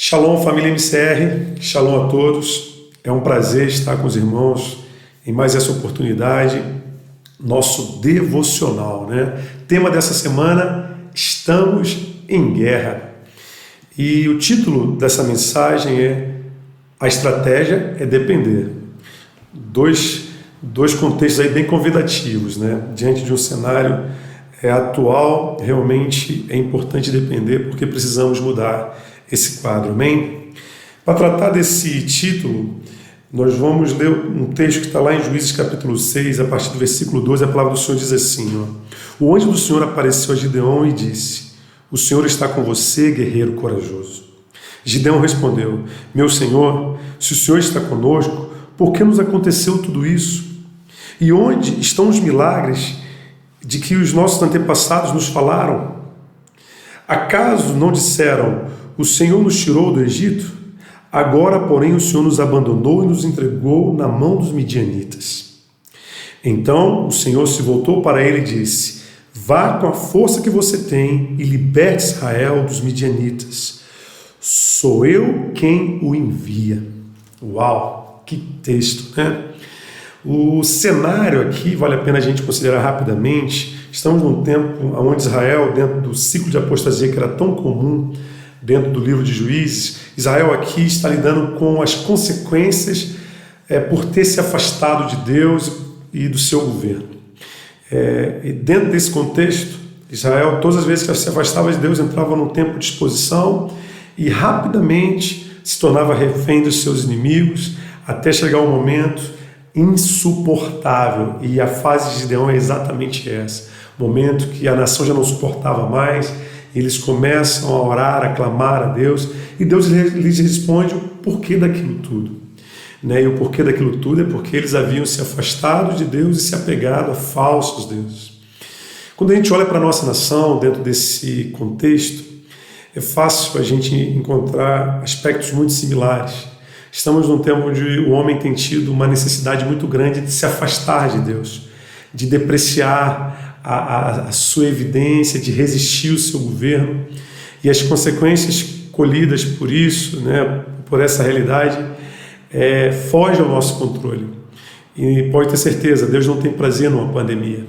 Shalom, família MCR, shalom a todos. É um prazer estar com os irmãos em mais essa oportunidade, nosso devocional, né? Tema dessa semana: Estamos em Guerra. E o título dessa mensagem é A Estratégia é Depender. Dois, dois contextos aí bem convidativos, né? Diante de um cenário é, atual, realmente é importante depender porque precisamos mudar esse quadro, amém? Para tratar desse título, nós vamos ler um texto que está lá em Juízes capítulo 6, a partir do versículo 12, a palavra do Senhor diz assim: ó, O anjo do Senhor apareceu a Gideão e disse: O Senhor está com você, guerreiro corajoso. Gideão respondeu: Meu Senhor, se o Senhor está conosco, por que nos aconteceu tudo isso? E onde estão os milagres de que os nossos antepassados nos falaram? Acaso não disseram: o Senhor nos tirou do Egito, agora, porém, o Senhor nos abandonou e nos entregou na mão dos midianitas. Então o Senhor se voltou para ele e disse: Vá com a força que você tem e liberte Israel dos midianitas. Sou eu quem o envia. Uau, que texto, né? O cenário aqui vale a pena a gente considerar rapidamente. Estamos num tempo onde Israel, dentro do ciclo de apostasia que era tão comum, dentro do livro de Juízes, Israel aqui está lidando com as consequências é, por ter se afastado de Deus e do seu governo. É, e dentro desse contexto, Israel, todas as vezes que se afastava de Deus, entrava num tempo de exposição e rapidamente se tornava refém dos seus inimigos, até chegar um momento insuportável. E a fase de Gideão é exatamente essa: momento que a nação já não suportava mais eles começam a orar, a clamar a Deus, e Deus lhes responde o porquê daquilo tudo. Né? E o porquê daquilo tudo é porque eles haviam se afastado de Deus e se apegado a falsos deuses. Quando a gente olha para a nossa nação dentro desse contexto, é fácil a gente encontrar aspectos muito similares. Estamos num tempo onde o homem tem tido uma necessidade muito grande de se afastar de Deus, de depreciar a, a, a sua evidência, de resistir o seu governo e as consequências colhidas por isso, né, por essa realidade, é, foge ao nosso controle. E pode ter certeza, Deus não tem prazer numa pandemia.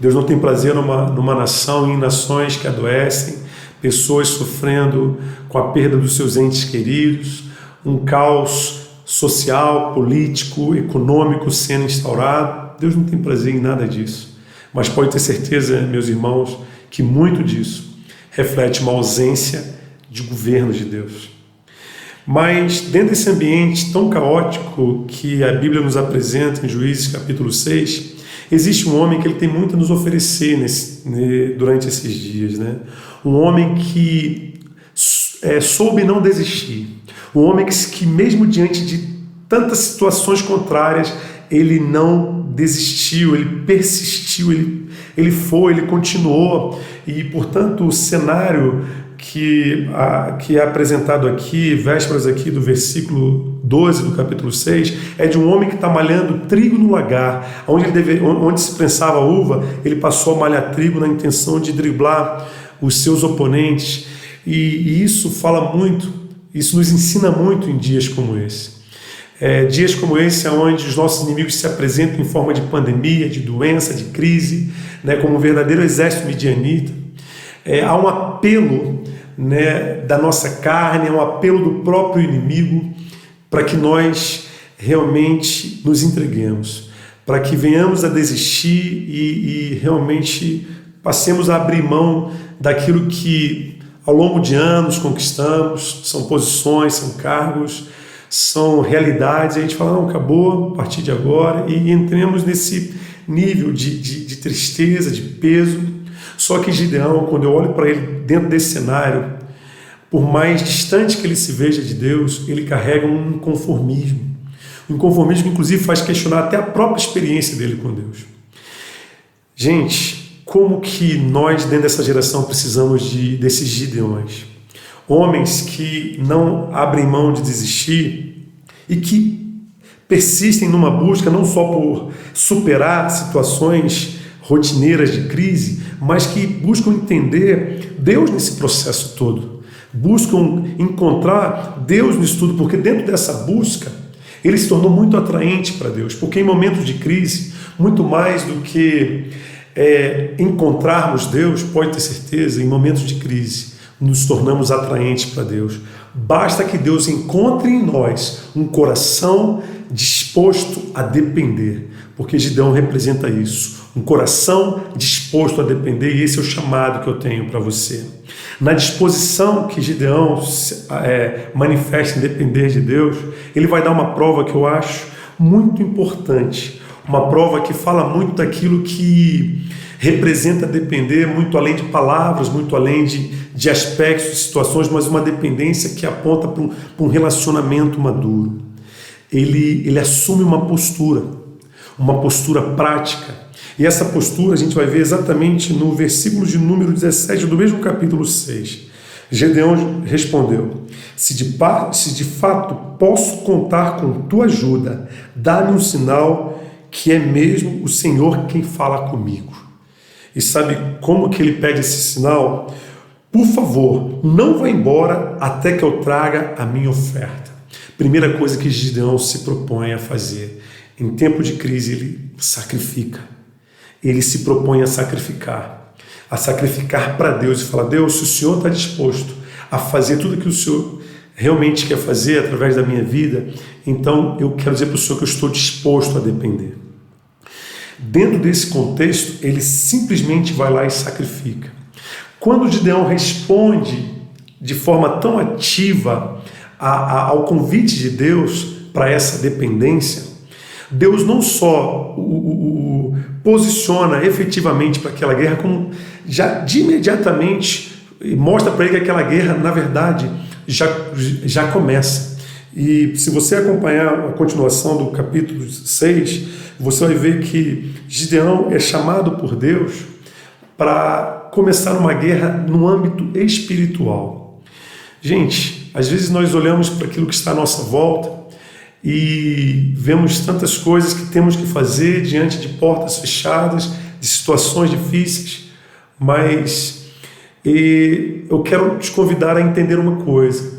Deus não tem prazer numa, numa nação, em nações que adoecem, pessoas sofrendo com a perda dos seus entes queridos, um caos social, político, econômico sendo instaurado. Deus não tem prazer em nada disso. Mas pode ter certeza, meus irmãos, que muito disso reflete uma ausência de governo de Deus. Mas dentro desse ambiente tão caótico que a Bíblia nos apresenta em Juízes capítulo 6, existe um homem que ele tem muito a nos oferecer nesse, durante esses dias. Né? Um homem que é, soube não desistir. Um homem que, que mesmo diante de tantas situações contrárias, ele não desistiu, ele persistiu, ele, ele foi, ele continuou. E, portanto, o cenário que, a, que é apresentado aqui, vésperas aqui do versículo 12 do capítulo 6, é de um homem que está malhando trigo no lagar. Onde, ele deve, onde se prensava uva, ele passou a malhar trigo na intenção de driblar os seus oponentes. E, e isso fala muito, isso nos ensina muito em dias como esse. É, dias como esse, onde os nossos inimigos se apresentam em forma de pandemia, de doença, de crise, né, como um verdadeiro exército midianita, é, há um apelo né, da nossa carne, há um apelo do próprio inimigo para que nós realmente nos entreguemos, para que venhamos a desistir e, e realmente passemos a abrir mão daquilo que ao longo de anos conquistamos, são posições, são cargos, são realidades, a gente fala, não, acabou a partir de agora, e entremos nesse nível de, de, de tristeza, de peso. Só que Gideão, quando eu olho para ele dentro desse cenário, por mais distante que ele se veja de Deus, ele carrega um conformismo. Um conformismo que, inclusive, faz questionar até a própria experiência dele com Deus. Gente, como que nós, dentro dessa geração, precisamos de, desses Gideões? Homens que não abrem mão de desistir e que persistem numa busca não só por superar situações rotineiras de crise, mas que buscam entender Deus nesse processo todo. buscam encontrar Deus no estudo, porque dentro dessa busca ele se tornou muito atraente para Deus, porque em momentos de crise, muito mais do que é, encontrarmos Deus, pode ter certeza, em momentos de crise, nos tornamos atraentes para Deus. Basta que Deus encontre em nós um coração disposto a depender, porque Gideão representa isso, um coração disposto a depender, e esse é o chamado que eu tenho para você. Na disposição que Gideão é, manifesta em depender de Deus, ele vai dar uma prova que eu acho muito importante, uma prova que fala muito daquilo que representa depender, muito além de palavras, muito além de, de aspectos, situações, mas uma dependência que aponta para um, um relacionamento maduro. Ele, ele assume uma postura, uma postura prática. E essa postura a gente vai ver exatamente no versículo de número 17 do mesmo capítulo 6. Gedeão respondeu: se de, se de fato posso contar com tua ajuda, dá-me um sinal que é mesmo o Senhor quem fala comigo. E sabe como que ele pede esse sinal? Por favor, não vá embora até que eu traga a minha oferta. Primeira coisa que Gideão se propõe a fazer. Em tempo de crise, ele sacrifica. Ele se propõe a sacrificar. A sacrificar para Deus e fala: Deus, se o Senhor está disposto a fazer tudo que o Senhor realmente quer fazer através da minha vida, então eu quero dizer para o Senhor que eu estou disposto a depender. Dentro desse contexto, ele simplesmente vai lá e sacrifica. Quando Gideão responde de forma tão ativa a, a, ao convite de Deus para essa dependência, Deus não só o, o, o posiciona efetivamente para aquela guerra, como já de imediatamente mostra para ele que aquela guerra, na verdade, já, já começa. E se você acompanhar a continuação do capítulo 6, você vai ver que Gideão é chamado por Deus para começar uma guerra no âmbito espiritual. Gente, às vezes nós olhamos para aquilo que está à nossa volta e vemos tantas coisas que temos que fazer diante de portas fechadas, de situações difíceis, mas eu quero te convidar a entender uma coisa.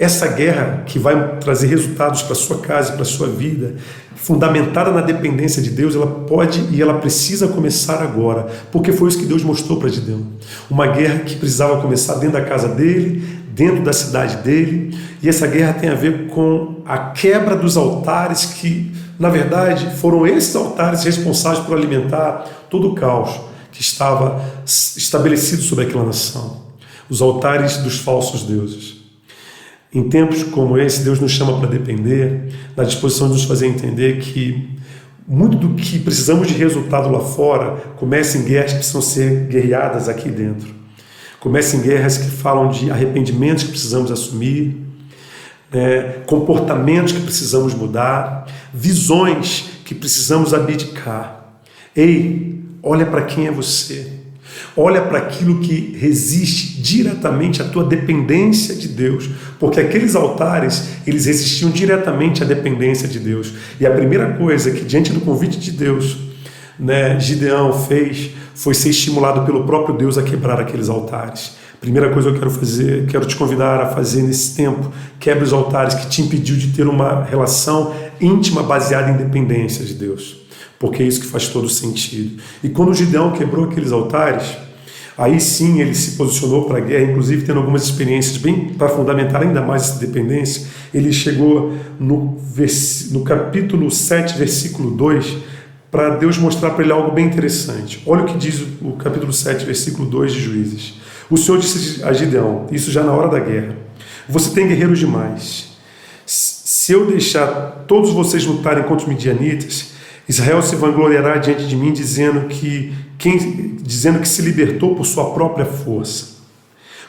Essa guerra que vai trazer resultados para sua casa, para sua vida, fundamentada na dependência de Deus, ela pode e ela precisa começar agora, porque foi isso que Deus mostrou para Gideão. Uma guerra que precisava começar dentro da casa dele, dentro da cidade dele, e essa guerra tem a ver com a quebra dos altares que, na verdade, foram esses altares responsáveis por alimentar todo o caos que estava estabelecido sobre aquela nação. Os altares dos falsos deuses. Em tempos como esse, Deus nos chama para depender, na disposição de nos fazer entender que muito do que precisamos de resultado lá fora começa em guerras que precisam ser guerreadas aqui dentro. Começa em guerras que falam de arrependimentos que precisamos assumir, né, comportamentos que precisamos mudar, visões que precisamos abdicar. Ei, olha para quem é você. Olha para aquilo que resiste diretamente à tua dependência de Deus, porque aqueles altares, eles resistiam diretamente à dependência de Deus. E a primeira coisa que diante do convite de Deus, né, Gideão fez foi ser estimulado pelo próprio Deus a quebrar aqueles altares. Primeira coisa que eu quero fazer, quero te convidar a fazer nesse tempo, quebre os altares que te impediu de ter uma relação íntima baseada em dependência de Deus porque é isso que faz todo sentido. E quando Gideão quebrou aqueles altares, aí sim ele se posicionou para a guerra, inclusive tendo algumas experiências bem para fundamentar ainda mais essa dependência. Ele chegou no, no capítulo 7, versículo 2, para Deus mostrar para ele algo bem interessante. Olha o que diz o capítulo 7, versículo 2 de Juízes. O Senhor disse a Gideão, isso já na hora da guerra: Você tem guerreiros demais. Se eu deixar todos vocês lutarem contra os midianitas, Israel se vangloriará diante de mim dizendo que quem dizendo que se libertou por sua própria força.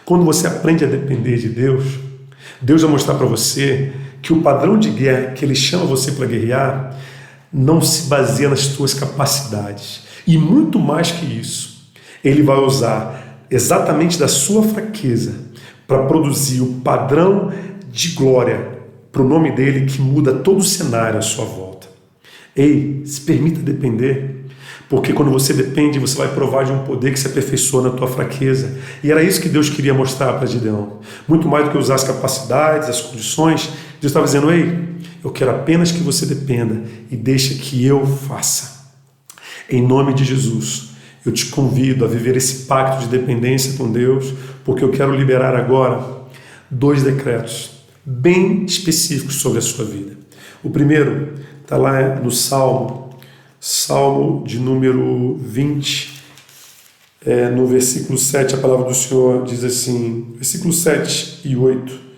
Quando você aprende a depender de Deus, Deus vai mostrar para você que o padrão de guerra que ele chama você para guerrear não se baseia nas suas capacidades. E muito mais que isso, ele vai usar exatamente da sua fraqueza para produzir o padrão de glória para o nome dele que muda todo o cenário à sua volta. Ei, se permita depender, Porque quando você depende, você vai provar de um poder que se aperfeiçoa na tua fraqueza. E era isso que Deus queria mostrar para Gideão. Muito mais do que usar as capacidades, as condições, Deus estava dizendo: Ei, eu quero apenas que você dependa e deixe que eu faça. Em nome de Jesus, eu te convido a viver esse pacto de dependência com Deus, porque eu quero liberar agora dois decretos bem específicos sobre a sua vida. O primeiro está lá no Salmo, Salmo de número 20, é, no versículo 7, a palavra do Senhor diz assim, versículo 7 e 8.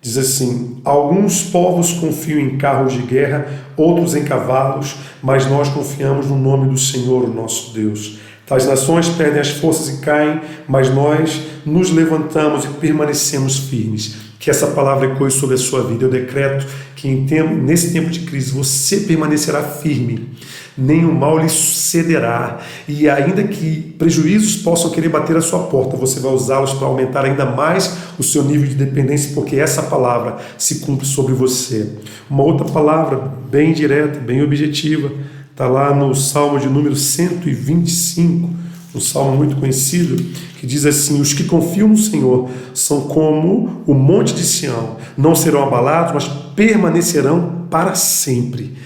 Diz assim: Alguns povos confiam em carros de guerra, outros em cavalos, mas nós confiamos no nome do Senhor, nosso Deus. Tais nações perdem as forças e caem, mas nós nos levantamos e permanecemos firmes. Que essa palavra ecoe sobre a sua vida. Eu decreto que nesse tempo de crise você permanecerá firme nenhum mal lhe sucederá, e ainda que prejuízos possam querer bater a sua porta, você vai usá-los para aumentar ainda mais o seu nível de dependência, porque essa palavra se cumpre sobre você. Uma outra palavra bem direta, bem objetiva, está lá no Salmo de número 125, um salmo muito conhecido, que diz assim: Os que confiam no Senhor são como o monte de Sião, não serão abalados, mas permanecerão para sempre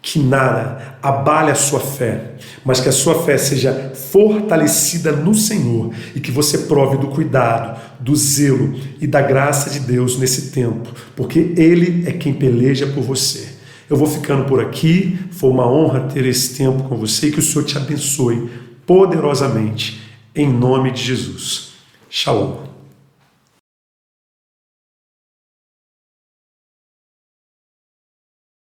que nada abale a sua fé, mas que a sua fé seja fortalecida no Senhor e que você prove do cuidado, do zelo e da graça de Deus nesse tempo, porque Ele é quem peleja por você. Eu vou ficando por aqui, foi uma honra ter esse tempo com você que o Senhor te abençoe poderosamente, em nome de Jesus. Shalom.